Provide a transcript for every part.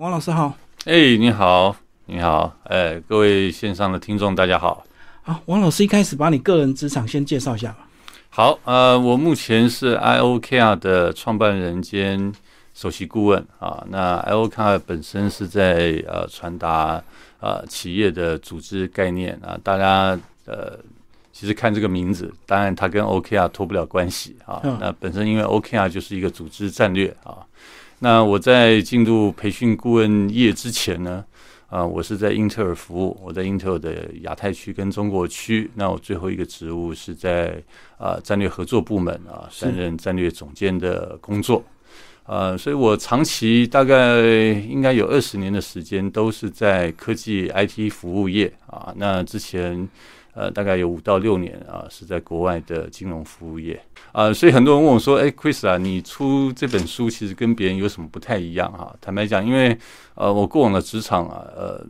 王老师好。哎，你好，你好，哎，各位线上的听众，大家好。好，王老师一开始把你个人职场先介绍一下吧。好，呃，我目前是 IOKR 的创办人兼首席顾问啊。那 IOKR 本身是在呃传达呃企业的组织概念啊。大家呃，其实看这个名字，当然它跟 OKR 脱不了关系啊。那本身因为 OKR 就是一个组织战略啊。那我在进入培训顾问业之前呢，啊，我是在英特尔服务，我在英特尔的亚太区跟中国区。那我最后一个职务是在啊战略合作部门啊，担任战略总监的工作。呃，所以我长期大概应该有二十年的时间都是在科技 IT 服务业啊。那之前。呃，大概有五到六年啊，是在国外的金融服务业啊，所以很多人问我说：“哎，Chris 啊，你出这本书其实跟别人有什么不太一样啊？”坦白讲，因为呃，我过往的职场啊，呃，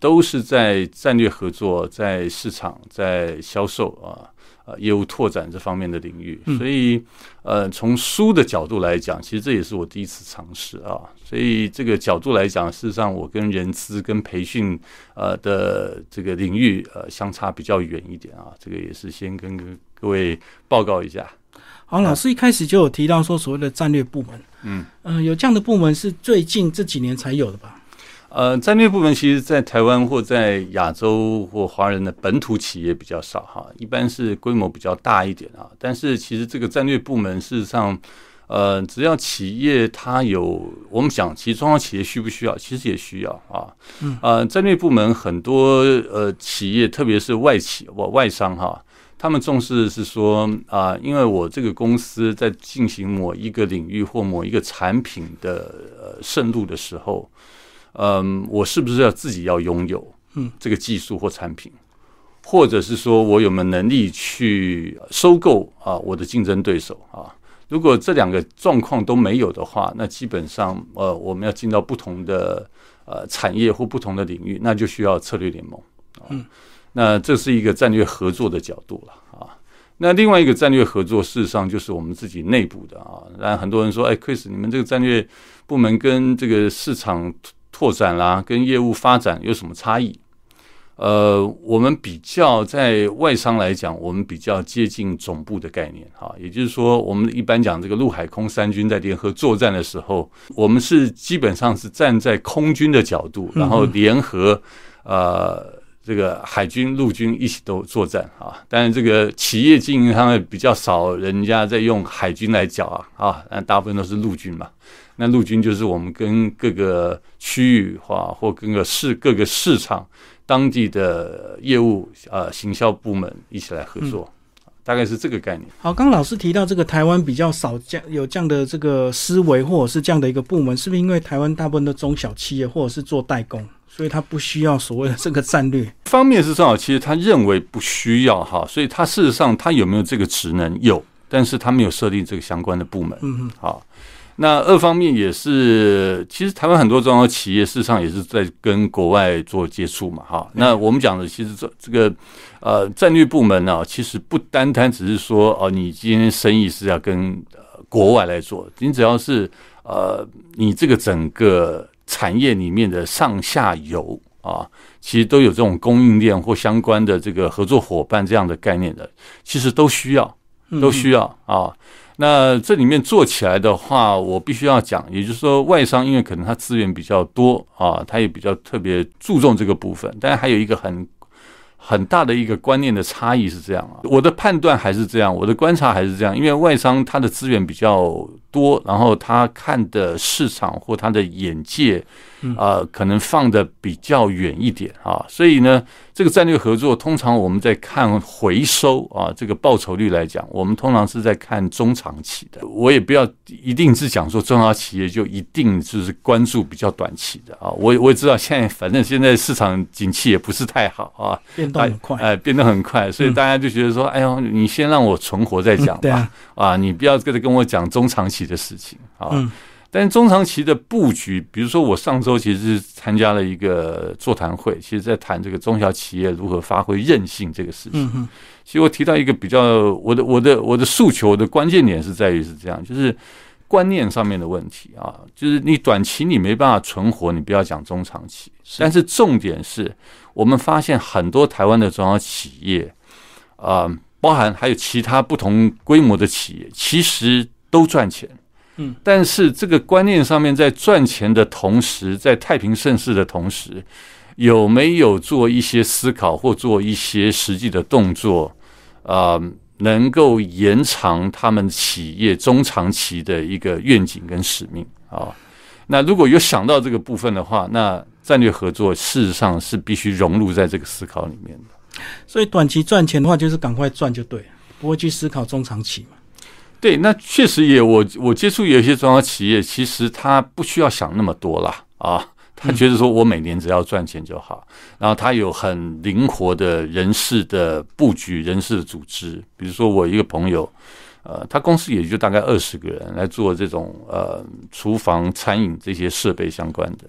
都是在战略合作、在市场、在销售啊。呃，业务拓展这方面的领域，所以呃，从书的角度来讲，其实这也是我第一次尝试啊。所以这个角度来讲，事实上我跟人资跟培训呃的这个领域呃相差比较远一点啊。这个也是先跟各位报告一下。好，老师一开始就有提到说所谓的战略部门，嗯嗯，有这样的部门是最近这几年才有的吧？呃，战略部门其实，在台湾或在亚洲或华人的本土企业比较少哈，一般是规模比较大一点啊。但是其实这个战略部门，事实上，呃，只要企业它有，我们讲，其实中小企业需不需要？其实也需要啊。嗯。呃，战略部门很多呃企业，特别是外企或外商哈，他们重视的是说啊，因为我这个公司在进行某一个领域或某一个产品的呃渗入的时候。嗯，我是不是要自己要拥有嗯这个技术或产品，或者是说我有没有能力去收购啊我的竞争对手啊？如果这两个状况都没有的话，那基本上呃我们要进到不同的呃产业或不同的领域，那就需要策略联盟嗯，那这是一个战略合作的角度了啊。那另外一个战略合作，事实上就是我们自己内部的啊。那很多人说，哎，Chris，你们这个战略部门跟这个市场。拓展啦，跟业务发展有什么差异？呃，我们比较在外商来讲，我们比较接近总部的概念哈，也就是说，我们一般讲这个陆海空三军在联合作战的时候，我们是基本上是站在空军的角度，然后联合呃这个海军、陆军一起都作战啊。但是这个企业经营上比较少，人家在用海军来讲啊啊，但大部分都是陆军嘛。那陆军就是我们跟各个区域化或各个市各个市场当地的业务呃行销部门一起来合作，大概是这个概念。好，刚老师提到这个台湾比较少这样有这样的这个思维或者是这样的一个部门，是不是因为台湾大部分的中小企业或者是做代工，所以他不需要所谓的这个战略方面是中小企业他认为不需要哈，所以他事实上他有没有这个职能有，但是他没有设定这个相关的部门。嗯嗯，好。那二方面也是，其实台湾很多中小企业事实上也是在跟国外做接触嘛，哈。那我们讲的其实这这个呃战略部门呢，其实不单单只是说哦，你今天生意是要跟呃国外来做，你只要是呃你这个整个产业里面的上下游啊，其实都有这种供应链或相关的这个合作伙伴这样的概念的，其实都需要，都需要啊。那这里面做起来的话，我必须要讲，也就是说，外商因为可能它资源比较多啊，它也比较特别注重这个部分，但是还有一个很很大的一个观念的差异是这样啊，我的判断还是这样，我的观察还是这样，因为外商他的资源比较多，然后他看的市场或他的眼界。啊，可能放的比较远一点啊，所以呢，这个战略合作通常我们在看回收啊，这个报酬率来讲，我们通常是在看中长期的。我也不要一定是讲说中小企业就一定就是关注比较短期的啊。我我也知道现在反正现在市场景气也不是太好啊，变动很快，哎，变得很快，所以大家就觉得说，哎呦，你先让我存活再讲吧，啊，你不要跟着跟我讲中长期的事情啊。但是中长期的布局，比如说我上周其实是参加了一个座谈会，其实在谈这个中小企业如何发挥韧性这个事情。其实我提到一个比较我的我的我的诉求的关键点是在于是这样，就是观念上面的问题啊，就是你短期你没办法存活，你不要讲中长期。但是重点是我们发现很多台湾的中小企业，啊，包含还有其他不同规模的企业，其实都赚钱。嗯，但是这个观念上面，在赚钱的同时，在太平盛世的同时，有没有做一些思考或做一些实际的动作啊？能够延长他们企业中长期的一个愿景跟使命啊。那如果有想到这个部分的话，那战略合作事实上是必须融入在这个思考里面的。所以短期赚钱的话，就是赶快赚就对，不会去思考中长期嘛。对，那确实也我我接触有一些中小企业，其实他不需要想那么多啦啊。他觉得说，我每年只要赚钱就好。然后他有很灵活的人事的布局、人事的组织。比如说，我一个朋友，呃，他公司也就大概二十个人来做这种呃厨房、餐饮这些设备相关的。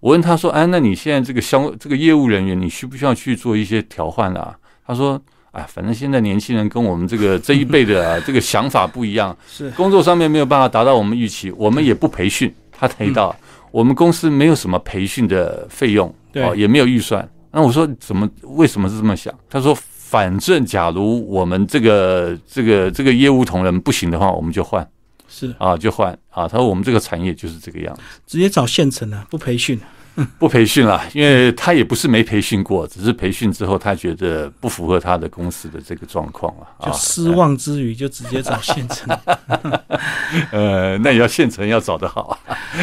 我问他说：“哎，那你现在这个销这个业务人员，你需不需要去做一些调换啊？”他说：“哎，反正现在年轻人跟我们这个这一辈的 这个想法不一样，是工作上面没有办法达到我们预期，我们也不培训。”他提到。我们公司没有什么培训的费用，对，也没有预算。那我说怎么？为什么是这么想？他说，反正假如我们这个这个这个业务同仁不行的话，我们就换，是啊，就换啊。他说我们这个产业就是这个样子，直接找现成的，不培训。不培训了，因为他也不是没培训过，只是培训之后他觉得不符合他的公司的这个状况了，就失望之余就直接找现成。呃，那也要现成要找得好。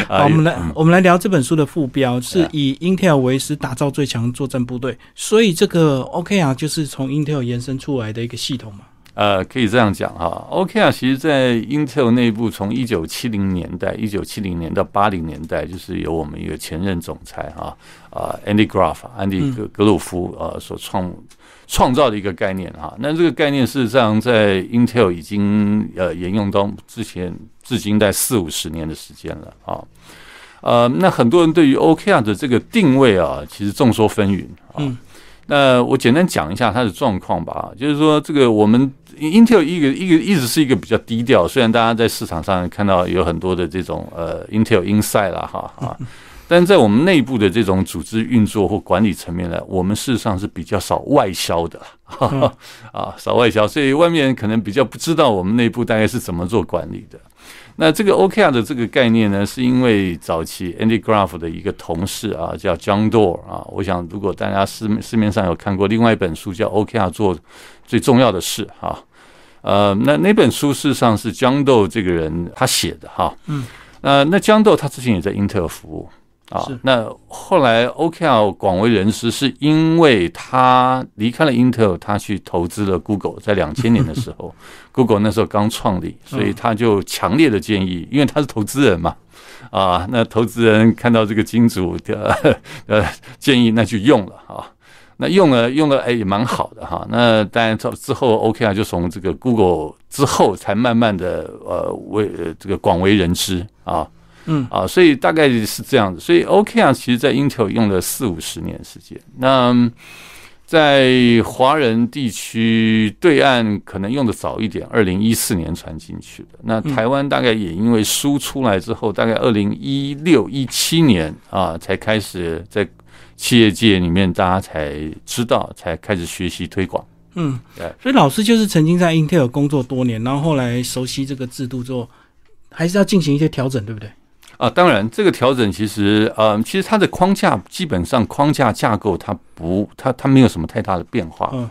好，我们来我们来聊这本书的副标，是以 Intel 为师打造最强作战部队，所以这个 OK 啊，就是从 Intel 延伸出来的一个系统嘛。呃，可以这样讲哈，OK 啊，其实，在 Intel 内部，从一九七零年代，一九七零年到八零年代，就是由我们一个前任总裁哈啊，Andy Graf、安迪格格鲁夫呃所创创造的一个概念哈。那这个概念事实上在 Intel 已经呃沿用到之前至今在四五十年的时间了啊。呃，那很多人对于 OK 啊的这个定位啊，其实众说纷纭啊。那我简单讲一下它的状况吧，就是说这个我们。Intel 一个一个一直是一个比较低调，虽然大家在市场上看到有很多的这种呃 Intel Inside 啦哈啊，但在我们内部的这种组织运作或管理层面呢，我们事实上是比较少外销的啊，少外销，所以外面可能比较不知道我们内部大概是怎么做管理的。那这个 OKR 的这个概念呢，是因为早期 Andy Graph 的一个同事啊，叫 John Doerr 啊。我想，如果大家市市面上有看过另外一本书，叫 OKR 做最重要的事哈，呃，那那本书事实上是 John Doerr 这个人他写的哈。嗯。那那 John Doerr 他之前也在英特尔服务。啊，那后来 OKR 广为人知，是因为他离开了 Intel，他去投资了 Google，在两千年的时候，Google 那时候刚创立，所以他就强烈的建议，因为他是投资人嘛，啊，那投资人看到这个金主的 呃建议，那就用了啊，那用了用了，哎，也蛮好的哈。那当然之之后 OKR 就从这个 Google 之后，才慢慢的呃为这个广为人知啊。嗯啊，所以大概是这样子。所以 OK 啊，其实在 Intel 用了四五十年时间。那在华人地区对岸可能用的早一点，二零一四年传进去的。那台湾大概也因为书出来之后，大概二零一六一七年啊，才开始在企业界里面大家才知道，才开始学习推广。嗯，对。所以老师就是曾经在 Intel 工作多年，然后后来熟悉这个制度之后，还是要进行一些调整，对不对？啊，当然，这个调整其实，呃，其实它的框架基本上框架架构它不，它它没有什么太大的变化。嗯，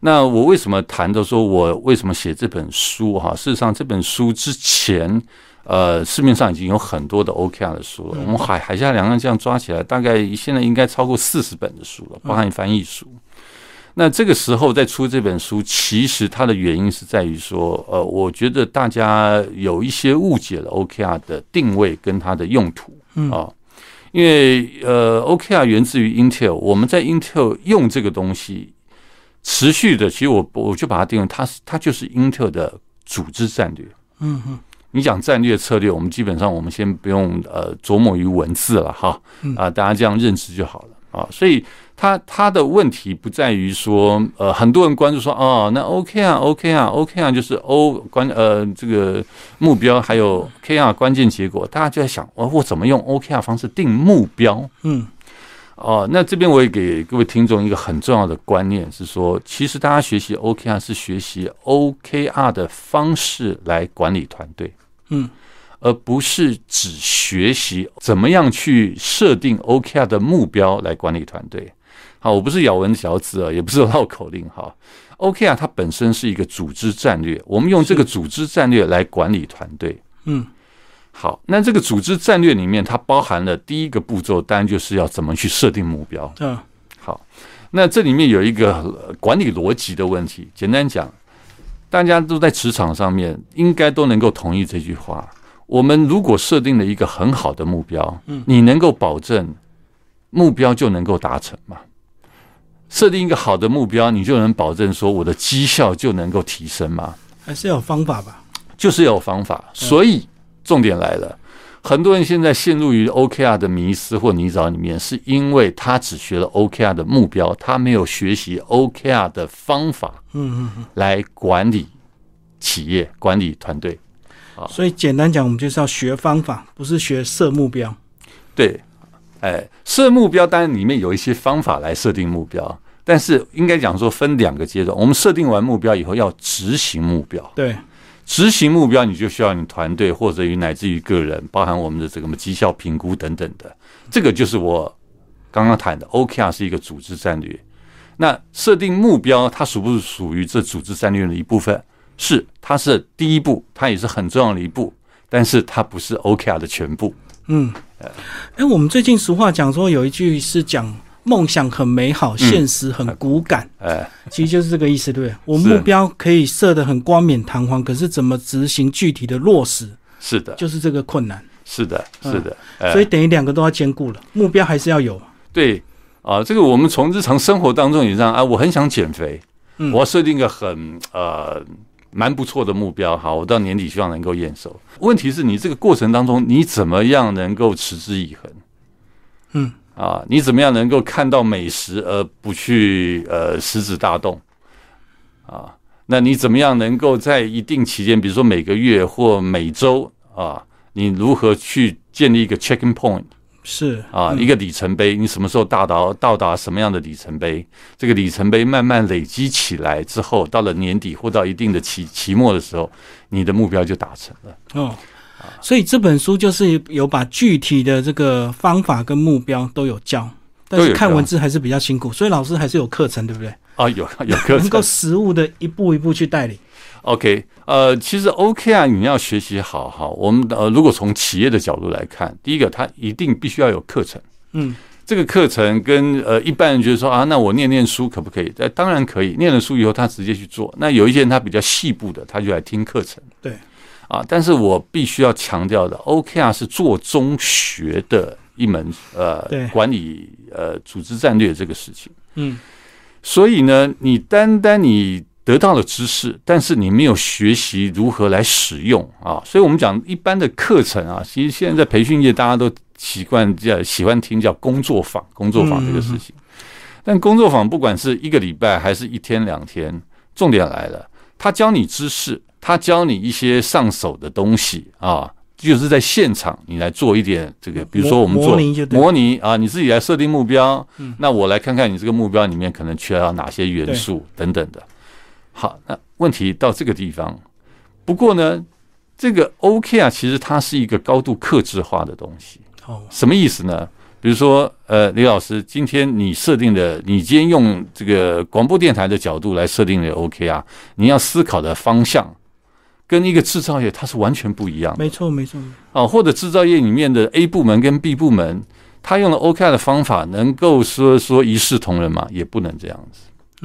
那我为什么谈的说，我为什么写这本书？哈，事实上这本书之前，呃，市面上已经有很多的 OKR 的书了。我们海海峡两岸这样抓起来，大概现在应该超过四十本的书了，包含翻译书。那这个时候再出这本书，其实它的原因是在于说，呃，我觉得大家有一些误解了 OKR 的定位跟它的用途啊，因为呃，OKR 源自于 Intel，我们在 Intel 用这个东西持续的，其实我我就把它定为，它是它就是 Intel 的组织战略。嗯哼，你讲战略策略，我们基本上我们先不用呃琢磨于文字了哈，啊，大家这样认知就好了啊，所以。他他的问题不在于说，呃，很多人关注说，哦，那 OK 啊，OK 啊，OK 啊，就是 O 关呃这个目标，还有 KR 关键结果，大家就在想，哦我怎么用 OKR 方式定目标？嗯，哦，那这边我也给各位听众一个很重要的观念是说，其实大家学习 OKR 是学习 OKR 的方式来管理团队，嗯，而不是只学习怎么样去设定 OKR 的目标来管理团队。好，我不是咬文嚼字啊，也不是绕口令哈。OK 啊它本身是一个组织战略，我们用这个组织战略来管理团队。嗯，好，那这个组织战略里面，它包含了第一个步骤，当然就是要怎么去设定目标。嗯，好，那这里面有一个呃管理逻辑的问题。简单讲，大家都在职场上面，应该都能够同意这句话：我们如果设定了一个很好的目标，嗯你能够保证目标就能够达成吗？设定一个好的目标，你就能保证说我的绩效就能够提升吗？还是要有方法吧。就是有方法。所以重点来了，很多人现在陷入于 OKR 的迷失或泥沼里面，是因为他只学了 OKR 的目标，他没有学习 OKR 的方法嗯嗯嗯。来管理企业、管理团队。所以简单讲，我们就是要学方法，不是学设目标。对，哎，设目标当然里面有一些方法来设定目标，但是应该讲说分两个阶段。我们设定完目标以后，要执行目标。对，执行目标，你就需要你团队或者于乃至于个人，包含我们的这个绩效评估等等的。这个就是我刚刚谈的 OKR 是一个组织战略。那设定目标，它属不属属于这组织战略的一部分？是，它是第一步，它也是很重要的一步，但是它不是 OKR 的全部。嗯，哎、我们最近俗话讲说有一句是讲梦想很美好，现实很骨感，哎，其实就是这个意思，对不对？我目标可以设得很冠冕堂皇，可是怎么执行具体的落实，是的，就是这个困难。是的，嗯是的。哎所以等于两个都要兼顾了，目标还是要有。对啊，这个我们从日常生活当中也这样啊，我很想减肥，嗯我要设定一个很呃蛮不错的目标，好，我到年底希望能够验收。问题是你这个过程当中，你怎么样能够持之以恒？嗯，啊，你怎么样能够看到美食而不去呃食指大动？啊，那你怎么样能够在一定期间，比如说每个月或每周啊，你如何去建立一个 checking point？是啊，嗯一个里程碑，你什么时候到达到达什么样的里程碑？这个里程碑慢慢累积起来之后，到了年底或到一定的期期末的时候，你的目标就达成了。哦。所以这本书就是有把具体的这个方法跟目标都有教，但是看文字还是比较辛苦，所以老师还是有课程，对不对？啊，有 有课程能够实物的一步一步去带领。，OK，呃，其实 OKR 你要学习好哈。我们呃，如果从企业的角度来看，第一个，它一定必须要有课程。嗯，这个课程跟呃一般人觉得说啊，那我念念书可不可以？呃，当然可以。念了书以后，他直接去做。那有一些人他比较细部的，他就来听课程。对，啊，但是我必须要强调的，OKR 是做中学的一门呃管理呃组织战略这个事情。嗯，所以呢，你单单你得到了知识，但是你没有学习如何来使用啊，所以我们讲一般的课程啊，其实现在在培训业大家都习惯叫喜欢听叫工作坊，工作坊这个事情。但工作坊不管是一个礼拜还是一天两天，重点来了，他教你知识，他教你一些上手的东西啊。就是在现场，你来做一点这个，比如说我们做模拟啊，你自己来设定目标，那我来看看你这个目标里面可能缺少哪些元素等等的。好，那问题到这个地方，不过呢，这个 OK 啊，其实它是一个高度克制化的东西。哦，什么意思呢？比如说，呃，李老师，今天你设定的，你今天用这个广播电台的角度来设定的 OK 啊，你要思考的方向，跟一个制造业它是完全不一样的。没错没错，啊，或者制造业里面的 A 部门跟 B 部门，他用了 OKR 的方法，能够说说一视同仁吗？也不能这样子。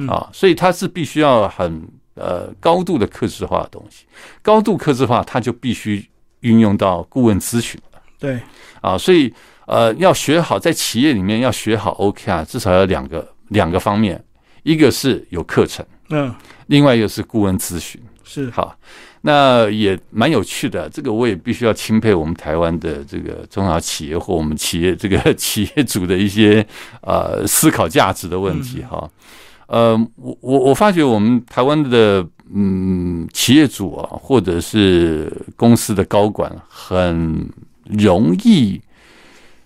啊，所以它是必须要很呃高度的克制化的东西，高度克制化，它就必须运用到顾问咨询了。对，啊，所以呃要学好，在企业里面要学好 OKR，至少要两个两个方面，一个是有课程，嗯，另外一个是顾问咨询。是，好，那也蛮有趣的。这个我也必须要钦佩我们台湾的这个中小企业或我们企业这个企业主的一些呃思考价值的问题哈。呃，我我我发觉我们台湾的嗯企业主啊，或者是公司的高管，很容易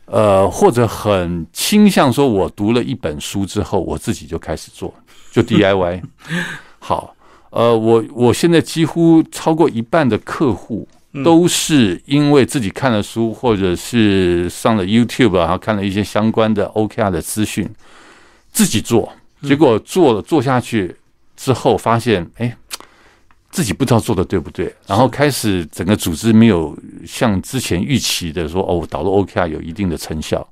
呃，或者很倾向说，我读了一本书之后，我自己就开始做，就 DIY。好，呃，我我现在几乎超过一半的客户都是因为自己看了书，或者是上了 YouTube，然后看了一些相关的 OKR 的资讯，自己做。结果做了做下去之后，发现哎，自己不知道做的对不对，然后开始整个组织没有像之前预期的说哦，导入 OKR 有一定的成效，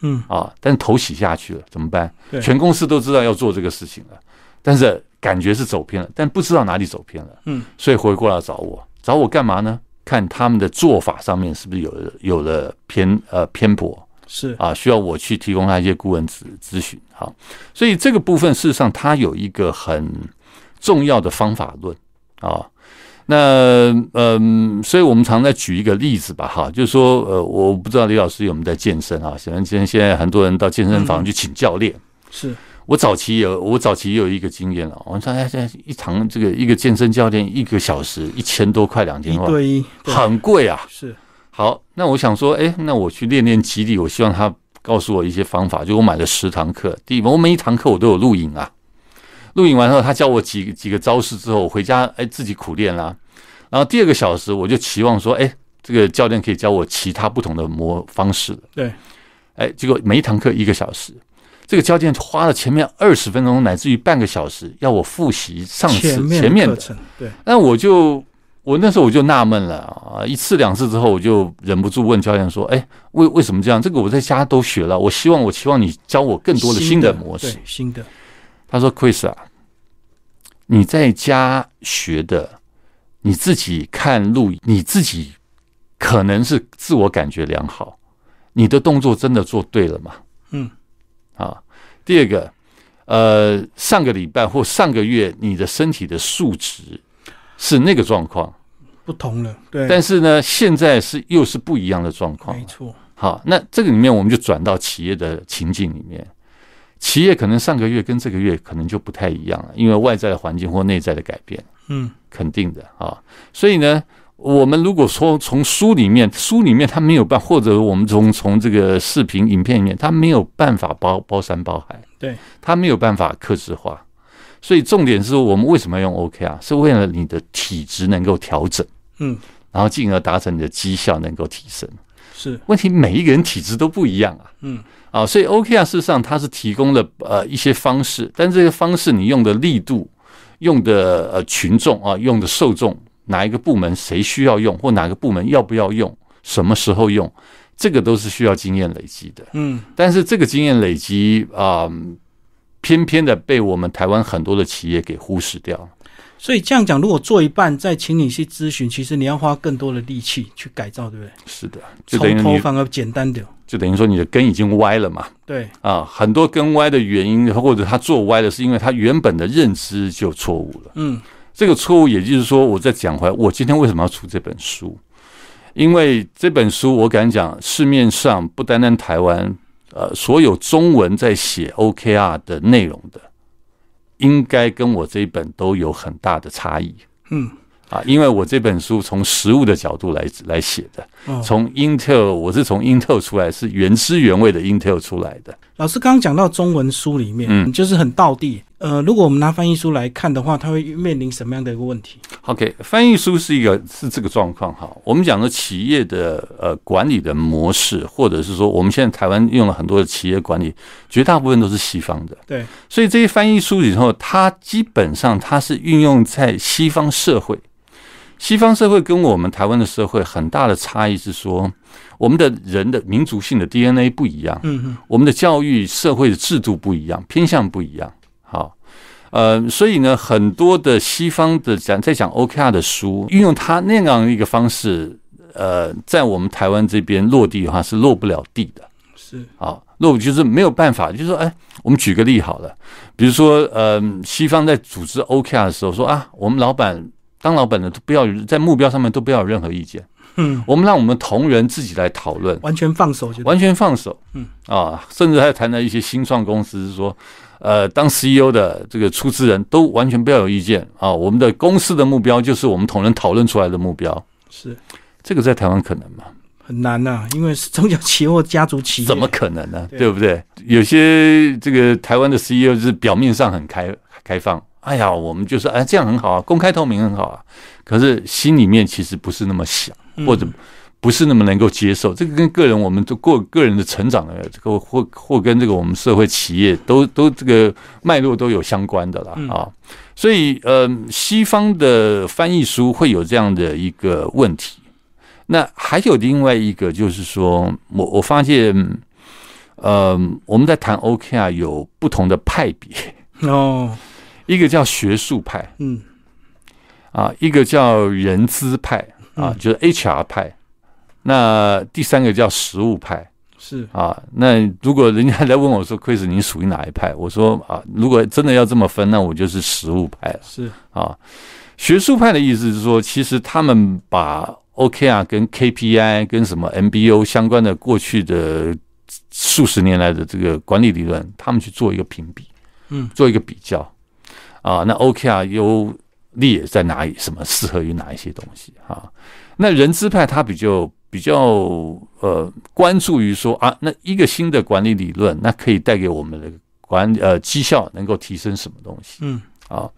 嗯啊，但是头洗下去了，怎么办？全公司都知道要做这个事情了，但是感觉是走偏了，但不知道哪里走偏了，嗯，所以回过来找我，找我干嘛呢？看他们的做法上面是不是有了有了偏呃偏颇，是啊，需要我去提供他一些顾问咨咨询。好，所以这个部分事实上它有一个很重要的方法论啊。那嗯，所以我们常在举一个例子吧，哈，就是说，呃，我不知道李老师有没有在健身啊？显然现现在很多人到健身房去请教练。是，我早期有，我早期也有一个经验了。我们说，哎，现在一堂这个一个健身教练一个小时一千多块，两千一块，对一，对很贵啊。是好，那我想说，哎，那我去练练肌力，我希望他告诉我一些方法。就我买了十堂课，第一，我每一堂课我都有录影啊。录影完后，他教我几几个招式之后，我回家哎自己苦练啦。然后第二个小时，我就期望说，哎，这个教练可以教我其他不同的模方式。对，哎，结果每一堂课一个小时，这个教练花了前面二十分钟乃至于半个小时，要我复习上次前面的。对，那我就我那时候我就纳闷了啊，一次两次之后，我就忍不住问教练说：“哎，为为什么这样？这个我在家都学了，我希望我期望你教我更多的新的模式。新的，”他说：“Chris 啊，你在家学的，你自己看录，你自己可能是自我感觉良好，你的动作真的做对了吗？第二个，呃，上个礼拜或上个月你的身体的数值是那个状况。”不同了，对，但是呢，现在是又是不一样的状况没。错，好，那这个里面我们就转到企业的情境里面，企业可能上个月跟这个月可能就不太一样了，因为外在的环境或内在的改变，嗯，肯定的啊。所以呢，我们如果说从书里面，书里面它没有办，或者我们从从这个视频影片里面，它没有办法包包山包海，对，它没有办法克制化。所以重点是我们为什么要用 OKR？是为了你的体质能够调整。嗯，然后进而达成你的绩效能够提升。是，问题每一个人体质都不一样啊，嗯，啊，所以 OKR 事实上它是提供了呃一些方式，但这些方式你用的力度、用的呃群众啊、用的受众，哪一个部门谁需要用，或哪个部门要不要用，什么时候用，这个都是需要经验累积的。嗯，但是这个经验累积啊、偏偏的被我们台湾很多的企业给忽视掉。所以这样讲，如果做一半再请你去咨询，其实你要花更多的力气去改造，对不对？是的，就等于你从头反而简单点，就等于说你的根已经歪了嘛。对，啊，很多根歪的原因，或者他做歪了，是因为他原本的认知就错误了。嗯，这个错误，也就是说，我在讲回来，我今天为什么要出这本书？因为这本书，我敢讲，市面上不单单台湾，呃，所有中文在写 OKR 的内容的，应该跟我这一本都有很大的差异。嗯，啊，因为我这本书从实物的角度来来写的，哦，从 Intel 我是从 Intel 出来，是原汁原味的 Intel 出来的。老师刚刚讲到中文书里面，嗯就是很道地。呃，如果我们拿翻译书来看的话，它会面临什么样的一个问题？OK，翻译书是一个是这个状况哈。我们讲的企业的呃管理的模式，或者是说我们现在台湾用了很多的企业管理，绝大部分都是西方的。对，所以这些翻译书以后，它基本上它是运用在西方社会。西方社会跟我们台湾的社会很大的差异是说，我们的人的民族性的 DNA 不一样，嗯嗯，我们的教育社会的制度不一样，偏向不一样。好，呃，所以呢，很多的西方的讲在讲 OKR 的书，运用它那样一个方式，呃，在我们台湾这边落地的话是落不了地的。是，好，落就是没有办法，就是说，哎，我们举个例好了，比如说，呃，西方在组织 OKR 的时候说啊，我们老板当老板的都不要在目标上面都不要有任何意见。嗯，我们让我们同仁自己来讨论，完全放手就完全放手。嗯啊，甚至还谈了一些新创公司说，呃，当 CEO 的这个出资人都完全不要有意见啊。我们的公司的目标就是我们同仁讨论出来的目标。是这个在台湾可能吗？很难呐、因为是中小企业或家族企业，怎么可能呢？对对不对？有些这个台湾的 CEO 就是表面上很开开放，哎呀，我们就是哎这样很好啊，公开透明很好啊，可是心里面其实不是那么想，嗯或者不是那么能够接受。这个跟个人我们都过个人的成长的这个或或跟这个我们社会企业都都这个脉络都有相关的啦嗯啊。所以呃，西方的翻译书会有这样的一个问题。那还有另外一个就是说，我我发现，呃，我们在谈 OKR 有不同的派别，哦，一个叫学术派嗯啊，一个叫人资派啊嗯，就是 HR 派。那第三个叫实务派是啊。那如果人家来问我说，Chris，你属于哪一派？我说啊，如果真的要这么分，那我就是实务派了。是啊，学术派的意思是说，其实他们把 OKR 跟 KPI 跟什么 MBO 相关的过去的数十年来的这个管理理论，他们去做一个评比，嗯做一个比较啊。那 OKR 优劣在哪里？什么适合于哪一些东西啊？那人资派他比较比较呃关注于说啊，那一个新的管理理论，那可以带给我们的管呃绩效能够提升什么东西？嗯啊，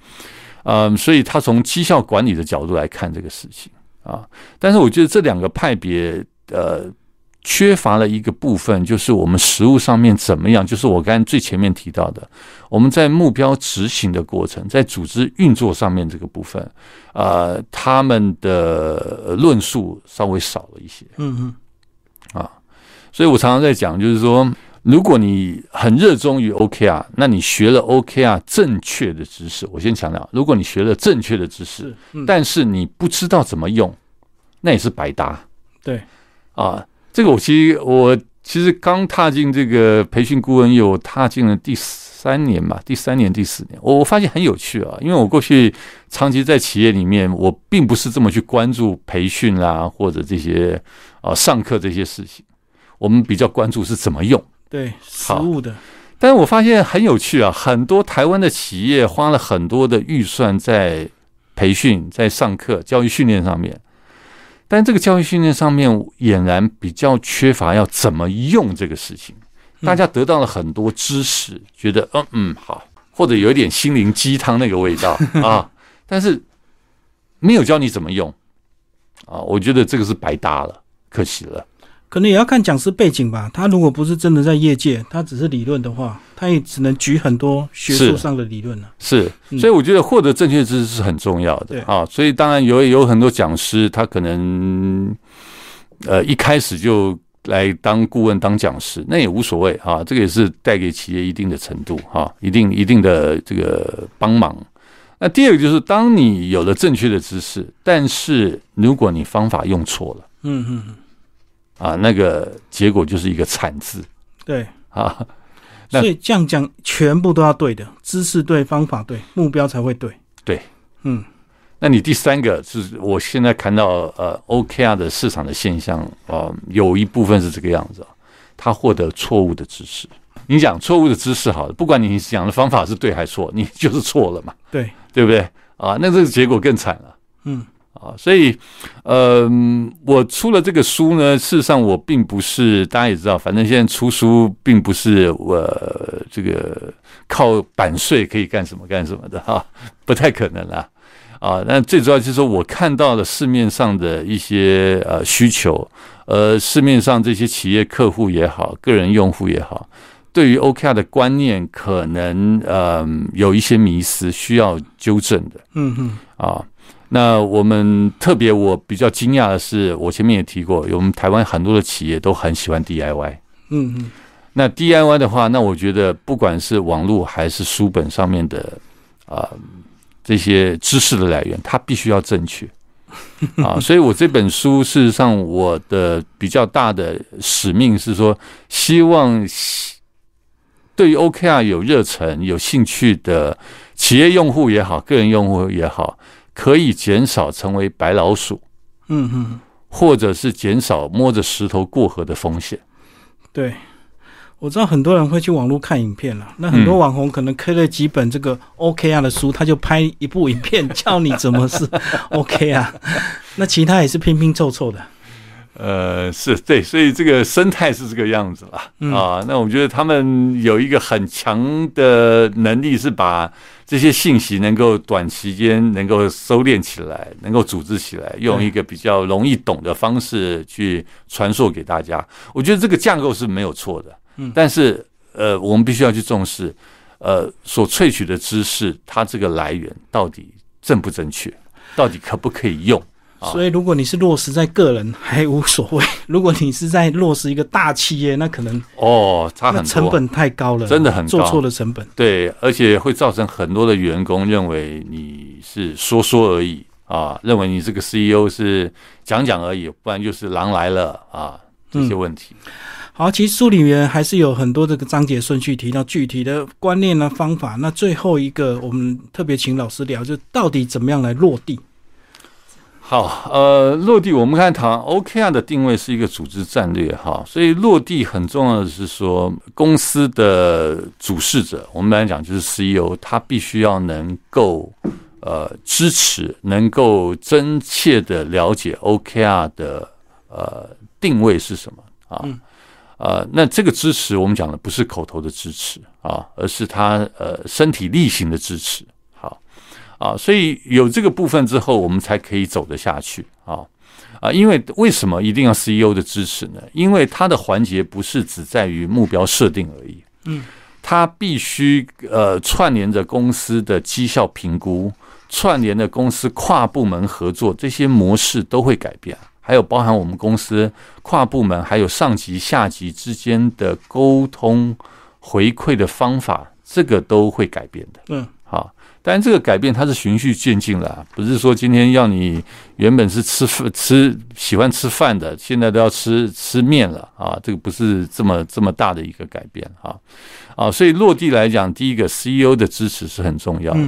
嗯，所以他从绩效管理的角度来看这个事情啊，但是我觉得这两个派别呃缺乏了一个部分，就是我们实物上面怎么样，就是我刚才最前面提到的，我们在目标执行的过程，在组织运作上面这个部分，呃，他们的论述稍微少了一些。嗯嗯啊所以我常常在讲，就是说，如果你很热衷于 OKR，那你学了 OKR 正确的知识，我先强调，如果你学了正确的知识，但是你不知道怎么用，那也是白搭对啊。这个我其实我其实刚踏进这个培训顾问业，我踏进了第三年吧，第三年第四年，我我发现很有趣啊，因为我过去长期在企业里面，我并不是这么去关注培训啦或者这些啊上课这些事情，我们比较关注是怎么用。对实物的。但是我发现很有趣啊，很多台湾的企业花了很多的预算在培训、在上课、教育训练上面，但这个教育训练上面俨然比较缺乏要怎么用这个事情。大家得到了很多知识，觉得嗯嗯好，或者有一点心灵鸡汤那个味道 啊，但是没有教你怎么用啊，我觉得这个是白搭了，可惜了。可能也要看讲师背景吧。他如果不是真的在业界，他只是理论的话，他也只能举很多学术上的理论了、是，嗯所以我觉得获得正确知识是很重要对的啊。所以当然有有很多讲师，他可能呃一开始就来当顾问、当讲师，那也无所谓啊。这个也是带给企业一定的程度哈、一定一定的这个帮忙。那第二个就是，当你有了正确的知识，但是如果你方法用错了嗯嗯嗯，啊，那个结果就是一个惨字对。啊。所以这样讲，全部都要对的，知识对，方法对，目标才会对。对，嗯，那你第三个是我现在看到呃 OKR 的市场的现象，呃，有一部分是这个样子啊，他获得错误的知识。你讲错误的知识好了，不管你讲的方法是对还是错，你就是错了嘛，对，对不对啊？那这个结果更惨了。嗯啊，所以，呃，我出了这个书呢，事实上我并不是，大家也知道，反正现在出书并不是我、呃这个靠版税可以干什么干什么的哈、不太可能啦。啊，那最主要就是说我看到了市面上的一些呃需求，呃，市面上这些企业客户也好，个人用户也好，对于 OKR 的观念可能呃有一些迷失，需要纠正的。嗯嗯，啊。那我们特别我比较惊讶的是，我前面也提过，有我们台湾很多的企业都很喜欢 DIY。嗯嗯，那 DIY 的话，那我觉得不管是网络还是书本上面的啊、这些知识的来源，它必须要正确 啊。所以我这本书事实上我的比较大的使命是说，希望对于 OKR 有热忱、有兴趣的企业用户也好，个人用户也好，可以减少成为白老鼠，嗯嗯，或者是减少摸着石头过河的风险。对。我知道很多人会去网络看影片了，那很多网红可能开了几本这个 OK 啊的书，他就拍一部影片教你怎么是 OK 啊那其他也是拼拼凑凑的。呃，是对，所以这个生态是这个样子了啊。那我觉得他们有一个很强的能力，是把这些信息能够短期间能够收敛起来，能够组织起来，用一个比较容易懂的方式去传授给大家。我觉得这个架构是没有错的。嗯，但是呃，我们必须要去重视，呃，所萃取的知识，它这个来源到底正不正确，到底可不可以用？所以，如果你是落实在个人，还无所谓；如果你是在落实一个大企业，那可能哦，差很多，成本太高了，真的很做错了成本。对，而且会造成很多的员工认为你是说说而已啊，认为你这个 CEO 是讲讲而已，不然就是狼来了啊，这些问题。好，其实书里面还是有很多这个章节顺序提到具体的观念呢方法。那最后一个，我们特别请老师聊，就到底怎么样来落地。好，呃，落地我们看谈 OKR 的定位是一个组织战略哈，所以落地很重要的是说，公司的主事者，我们来讲就是 CEO，他必须要能够呃支持，能够真切的了解 OKR 的呃定位是什么啊。呃，那这个支持我们讲的不是口头的支持啊，而是他呃身体力行的支持。好啊，所以有这个部分之后，我们才可以走得下去啊啊！因为为什么一定要 CEO 的支持呢？因为它的环节不是只在于目标设定而已，嗯，它必须呃串联着公司的绩效评估，串联着公司跨部门合作，这些模式都会改变。还有包含我们公司跨部门，还有上级下级之间的沟通回馈的方法，这个都会改变的。嗯，好，当然这个改变它是循序渐进了，不是说今天要你原本是吃饭吃喜欢吃饭的，现在都要吃吃面了啊，这个不是这么这么大的一个改变啊啊，所以落地来讲，第一个 CEO 的支持是很重要的。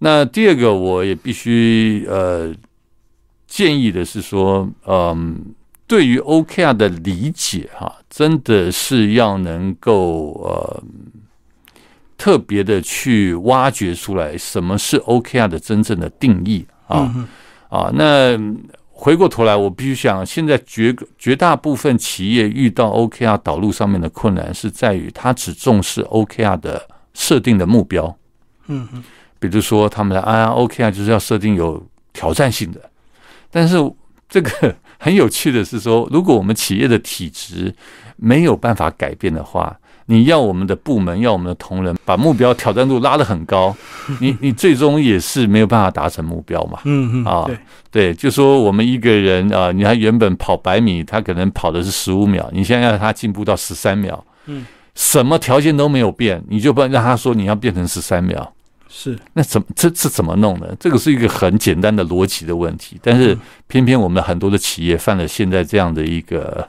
那第二个，我也必须呃。建议的是说，嗯，对于 OKR 的理解，哈，真的是要能够呃特别的去挖掘出来什么是 OKR 的真正的定义啊啊。那回过头来，我必须想，现在绝绝大部分企业遇到 OKR 导入上面的困难，是在于他只重视 OKR 的设定的目标。嗯嗯，比如说他们的啊 OKR 就是要设定有挑战性的。但是这个很有趣的是说，如果我们企业的体质没有办法改变的话，你要我们的部门，要我们的同仁把目标挑战度拉得很高，你你最终也是没有办法达成目标嘛。嗯嗯啊，对对，就说我们一个人啊，你看原本跑百米，他可能跑的是十五秒，你现在要他进步到十三秒，嗯，什么条件都没有变，你就不让他说你要变成十三秒。是，那怎么这是怎么弄的？这个是一个很简单的逻辑的问题，但是偏偏我们很多的企业犯了现在这样的一个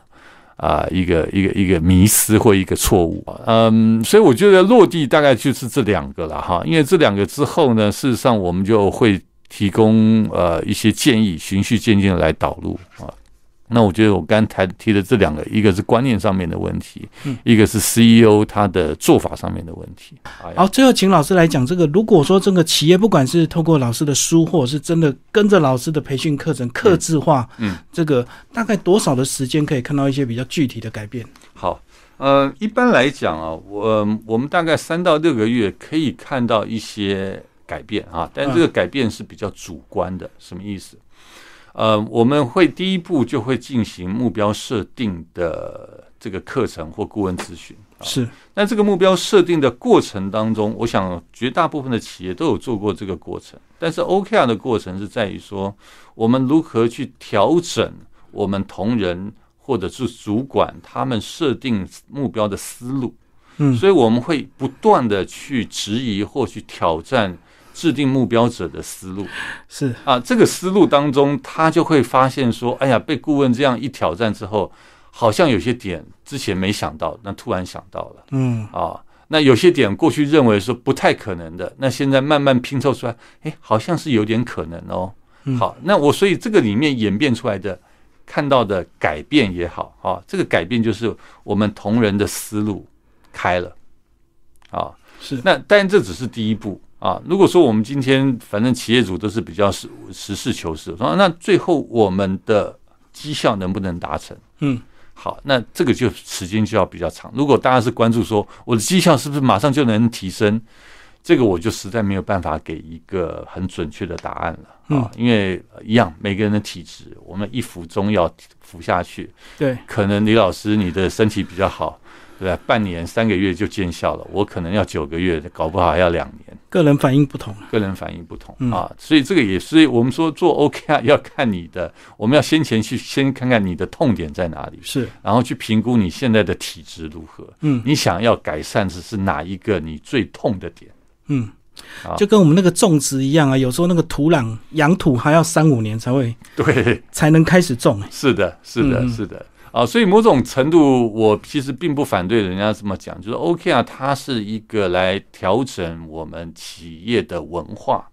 啊一个一个一个迷失或一个错误嗯，所以我觉得落地大概就是这两个了哈，因为这两个之后呢，事实上我们就会提供呃一些建议，循序渐进的来导入啊。那我觉得我刚才提的这两个，一个是观念上面的问题，嗯，一个是 CEO 他的做法上面的问题。好，最后请老师来讲这个。如果说这个企业不管是透过老师的书，或者是真的跟着老师的培训课程，刻字化，嗯，这个大概多少的时间可以看到一些比较具体的改变？好，呃，一般来讲啊，我我们大概三到六个月可以看到一些改变啊，但这个改变是比较主观的，什么意思？呃，我们会第一步就会进行目标设定的这个课程或顾问咨询。是，那这个目标设定的过程当中，我想绝大部分的企业都有做过这个过程。但是 OKR 的过程是在于说，我们如何去调整我们同仁或者是主管他们设定目标的思路。嗯，所以我们会不断的去质疑或去挑战。制定目标者的思路是啊，这个思路当中，他就会发现说：“哎呀，被顾问这样一挑战之后，好像有些点之前没想到，那突然想到了。”嗯啊，那有些点过去认为说不太可能的，那现在慢慢拼凑出来，哎，好像是有点可能哦。好，那我所以这个里面演变出来的看到的改变也好啊，这个改变就是我们同仁的思路开了啊。是，那当然这只是第一步啊。如果说我们今天反正企业主都是比较实实事求是，说那最后我们的绩效能不能达成？嗯。好，那这个就时间就要比较长。如果大家是关注说我的绩效是不是马上就能提升，这个我就实在没有办法给一个很准确的答案了啊。因为一样，每个人的体质，我们一服中药服下去，对，可能李老师你的身体比较好。对，半年、三个月就见效了。我可能要九个月，搞不好还要两年。个人反应不同，个人反应不同啊，所以这个也是我们说做 OK 啊，要看你的。我们要先前去先看看你的痛点在哪里，是，然后去评估你现在的体质如何。嗯，你想要改善的是哪一个你最痛的点？嗯，就跟我们那个种植一样啊，有时候那个土壤养土还要三五年才会对，才能开始种。是的，是的，是的。啊，所以某种程度，我其实并不反对人家这么讲，就是 OK 啊，它是一个来调整我们企业的文化，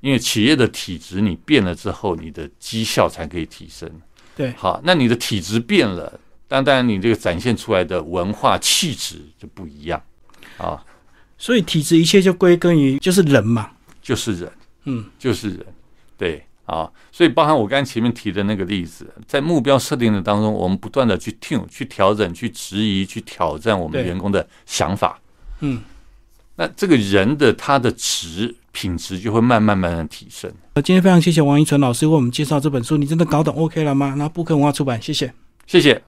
因为企业的体质你变了之后，你的绩效才可以提升。对，好，那你的体质变了，当然你这个展现出来的文化气质就不一样啊。所以体质一切就归根于就是人嘛，就是人，嗯，就是人，对。啊，所以包含我刚才前面提的那个例子，在目标设定的当中，我们不断的去听、去调整、去质疑、去挑战我们员工的想法。嗯，那这个人的他的值品质就会慢慢慢慢提升。呃，今天非常谢谢王一纯老师为我们介绍这本书，你真的搞懂 OK 了吗？那布克文化出版，谢谢，谢谢。